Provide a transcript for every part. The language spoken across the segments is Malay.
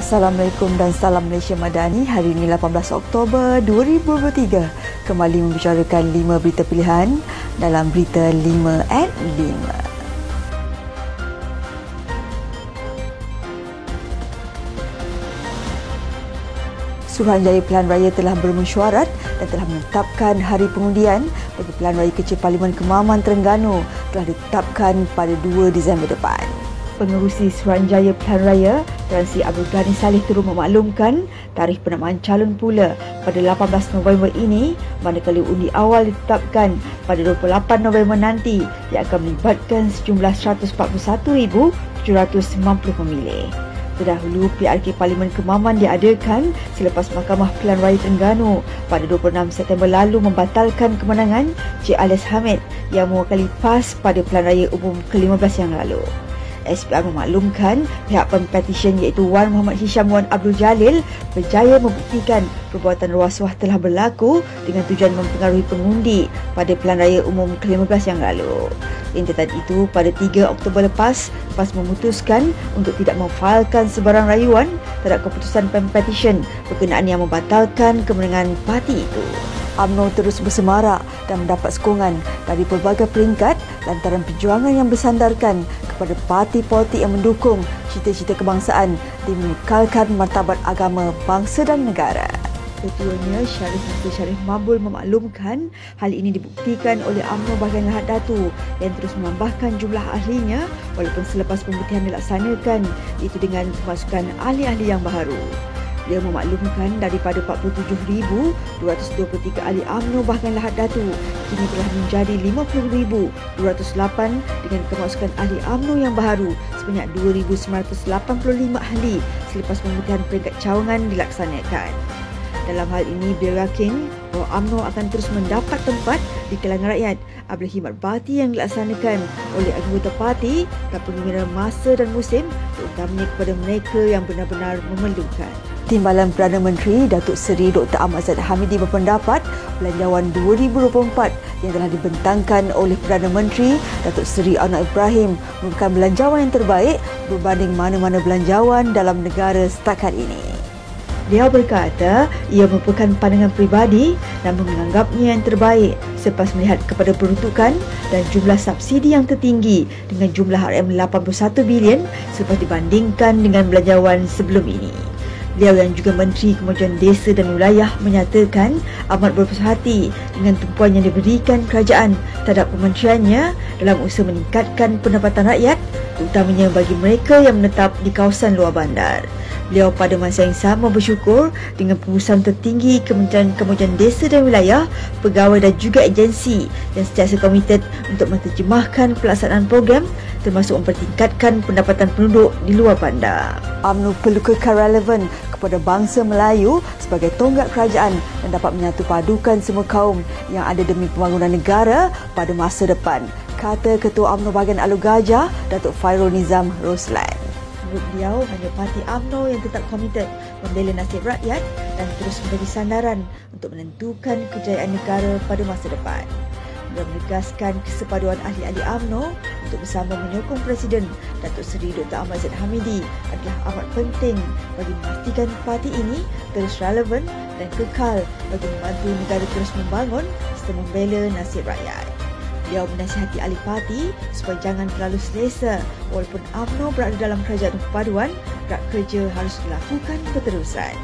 Assalamualaikum dan salam Malaysia Madani. Hari ini 18 Oktober 2023. Kembali membicarakan 5 berita pilihan dalam berita 5 at 5. Suruhanjaya Pilihan Raya telah bermesyuarat dan telah menetapkan hari pengundian bagi Pilihan Raya Kecil Parlimen Kemaman Terengganu telah ditetapkan pada 2 Disember depan. Pengerusi Suruhanjaya Pilihan Raya, Tuan Sri Abdul Ghani Saleh turut memaklumkan tarikh penamaan calon pula pada 18 November ini manakala undi awal ditetapkan pada 28 November nanti yang akan melibatkan sejumlah 141,790 pemilih. Terdahulu, PRK Parlimen Kemaman diadakan selepas Mahkamah Pilihan Raya Terengganu pada 26 September lalu membatalkan kemenangan Cik Alias Hamid yang mewakili PAS pada Pilihan Raya Umum ke-15 yang lalu. SPR memaklumkan pihak pemetisyen iaitu Wan Muhammad Hisham Wan Abdul Jalil berjaya membuktikan perbuatan rasuah telah berlaku dengan tujuan mempengaruhi pengundi pada pilihan raya umum ke-15 yang lalu. Intitan itu pada 3 Oktober lepas, PAS memutuskan untuk tidak memfailkan sebarang rayuan terhadap keputusan pemetisyen berkenaan yang membatalkan kemenangan parti itu. UMNO terus bersemarak dan mendapat sokongan dari pelbagai peringkat lantaran perjuangan yang bersandarkan kepada parti politik yang mendukung cita-cita kebangsaan di mengekalkan martabat agama, bangsa dan negara. Ketuanya Syarif Nasir Syarif Mabul memaklumkan hal ini dibuktikan oleh UMNO bahagian Lahad Datu yang terus menambahkan jumlah ahlinya walaupun selepas pemutihan dilaksanakan itu dengan kemasukan ahli-ahli yang baru. Dia memaklumkan daripada 47,223 ahli UMNO bahkan Lahad Datu kini telah menjadi 50,208 dengan kemasukan ahli UMNO yang baru sebanyak 2,985 ahli selepas pemutihan peringkat cawangan dilaksanakan. Dalam hal ini, beliau yakin bahawa UMNO akan terus mendapat tempat di kalangan rakyat apabila khidmat parti yang dilaksanakan oleh anggota parti dan pengguna masa dan musim terutamanya kepada mereka yang benar-benar memerlukan. Timbalan Perdana Menteri Datuk Seri Dr. Ahmad Zaid Hamidi berpendapat belanjawan 2024 yang telah dibentangkan oleh Perdana Menteri Datuk Seri Anwar Ibrahim merupakan belanjawan yang terbaik berbanding mana-mana belanjawan dalam negara setakat ini. Dia berkata ia merupakan pandangan peribadi dan menganggapnya yang terbaik selepas melihat kepada peruntukan dan jumlah subsidi yang tertinggi dengan jumlah RM81 bilion selepas dibandingkan dengan belanjawan sebelum ini. Beliau yang juga Menteri Kemajuan Desa dan Wilayah menyatakan amat berpuas hati dengan tumpuan yang diberikan kerajaan terhadap kementeriannya dalam usaha meningkatkan pendapatan rakyat terutamanya bagi mereka yang menetap di kawasan luar bandar. Beliau pada masa yang sama bersyukur dengan pengurusan tertinggi Kementerian Kemajuan Desa dan Wilayah, pegawai dan juga agensi yang sentiasa komited untuk menterjemahkan pelaksanaan program termasuk mempertingkatkan pendapatan penduduk di luar bandar. UMNO perlu kekal relevan kepada bangsa Melayu sebagai tonggak kerajaan dan dapat menyatu padukan semua kaum yang ada demi pembangunan negara pada masa depan, kata Ketua UMNO Bahagian Alu Gajah, Datuk Fairul Nizam Roslan. Menurut beliau, hanya parti UMNO yang tetap komited membela nasib rakyat dan terus menjadi sandaran untuk menentukan kejayaan negara pada masa depan dan menegaskan kesepaduan ahli-ahli UMNO untuk bersama menyokong Presiden Datuk Seri Dr. Ahmad Zaid Hamidi adalah amat penting bagi memastikan parti ini terus relevan dan kekal bagi membantu negara terus membangun serta membela nasib rakyat. Beliau menasihati ahli parti supaya jangan terlalu selesa walaupun UMNO berada dalam kerajaan perpaduan, gerak kerja harus dilakukan keterusan.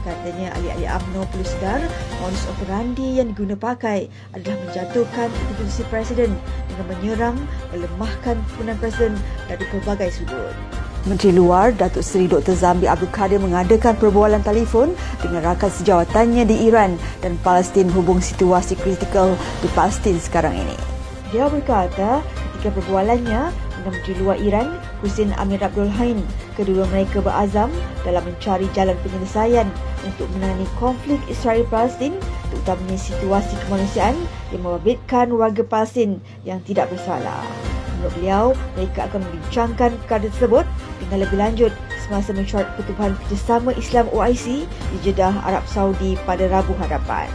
Katanya ahli-ahli UMNO perlu sedar modus operandi yang diguna pakai adalah menjatuhkan institusi Presiden dengan menyerang, melemahkan pimpinan Presiden dari pelbagai sudut. Menteri Luar Datuk Seri Dr. Zambi Abdul Kadir mengadakan perbualan telefon dengan rakan sejawatannya di Iran dan Palestin hubung situasi kritikal di Palestin sekarang ini. Dia berkata ketika perbualannya dengan Menteri Luar Iran, Hussein Amir Abdul Hain, kedua mereka berazam dalam mencari jalan penyelesaian untuk menangani konflik Israel-Palestin terutamanya situasi kemanusiaan yang membabitkan warga Palestin yang tidak bersalah. Menurut beliau, mereka akan membincangkan perkara tersebut dengan lebih lanjut semasa mesyuarat pertubuhan kerjasama Islam OIC di Jeddah, Arab Saudi pada Rabu hadapan.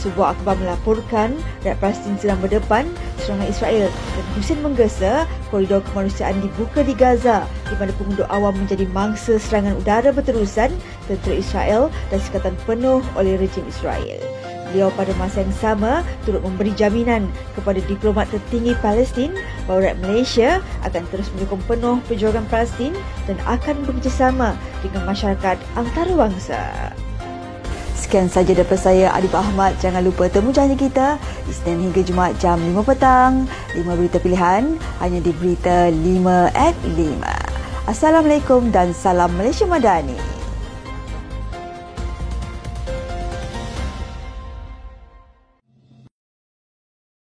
Sebuah akhbar melaporkan rakyat Palestin sedang berdepan serangan Israel dan Husin menggesa koridor kemanusiaan dibuka di Gaza di mana penduduk awam menjadi mangsa serangan udara berterusan tentera Israel dan sekatan penuh oleh rejim Israel. Beliau pada masa yang sama turut memberi jaminan kepada diplomat tertinggi Palestin bahawa rakyat Malaysia akan terus mendukung penuh perjuangan Palestin dan akan bekerjasama dengan masyarakat antarabangsa. Sekian saja daripada saya Adib Ahmad. Jangan lupa temu janji kita Isnin hingga Jumaat jam 5 petang. 5 berita pilihan hanya di Berita 5 at 5. Assalamualaikum dan salam Malaysia Madani.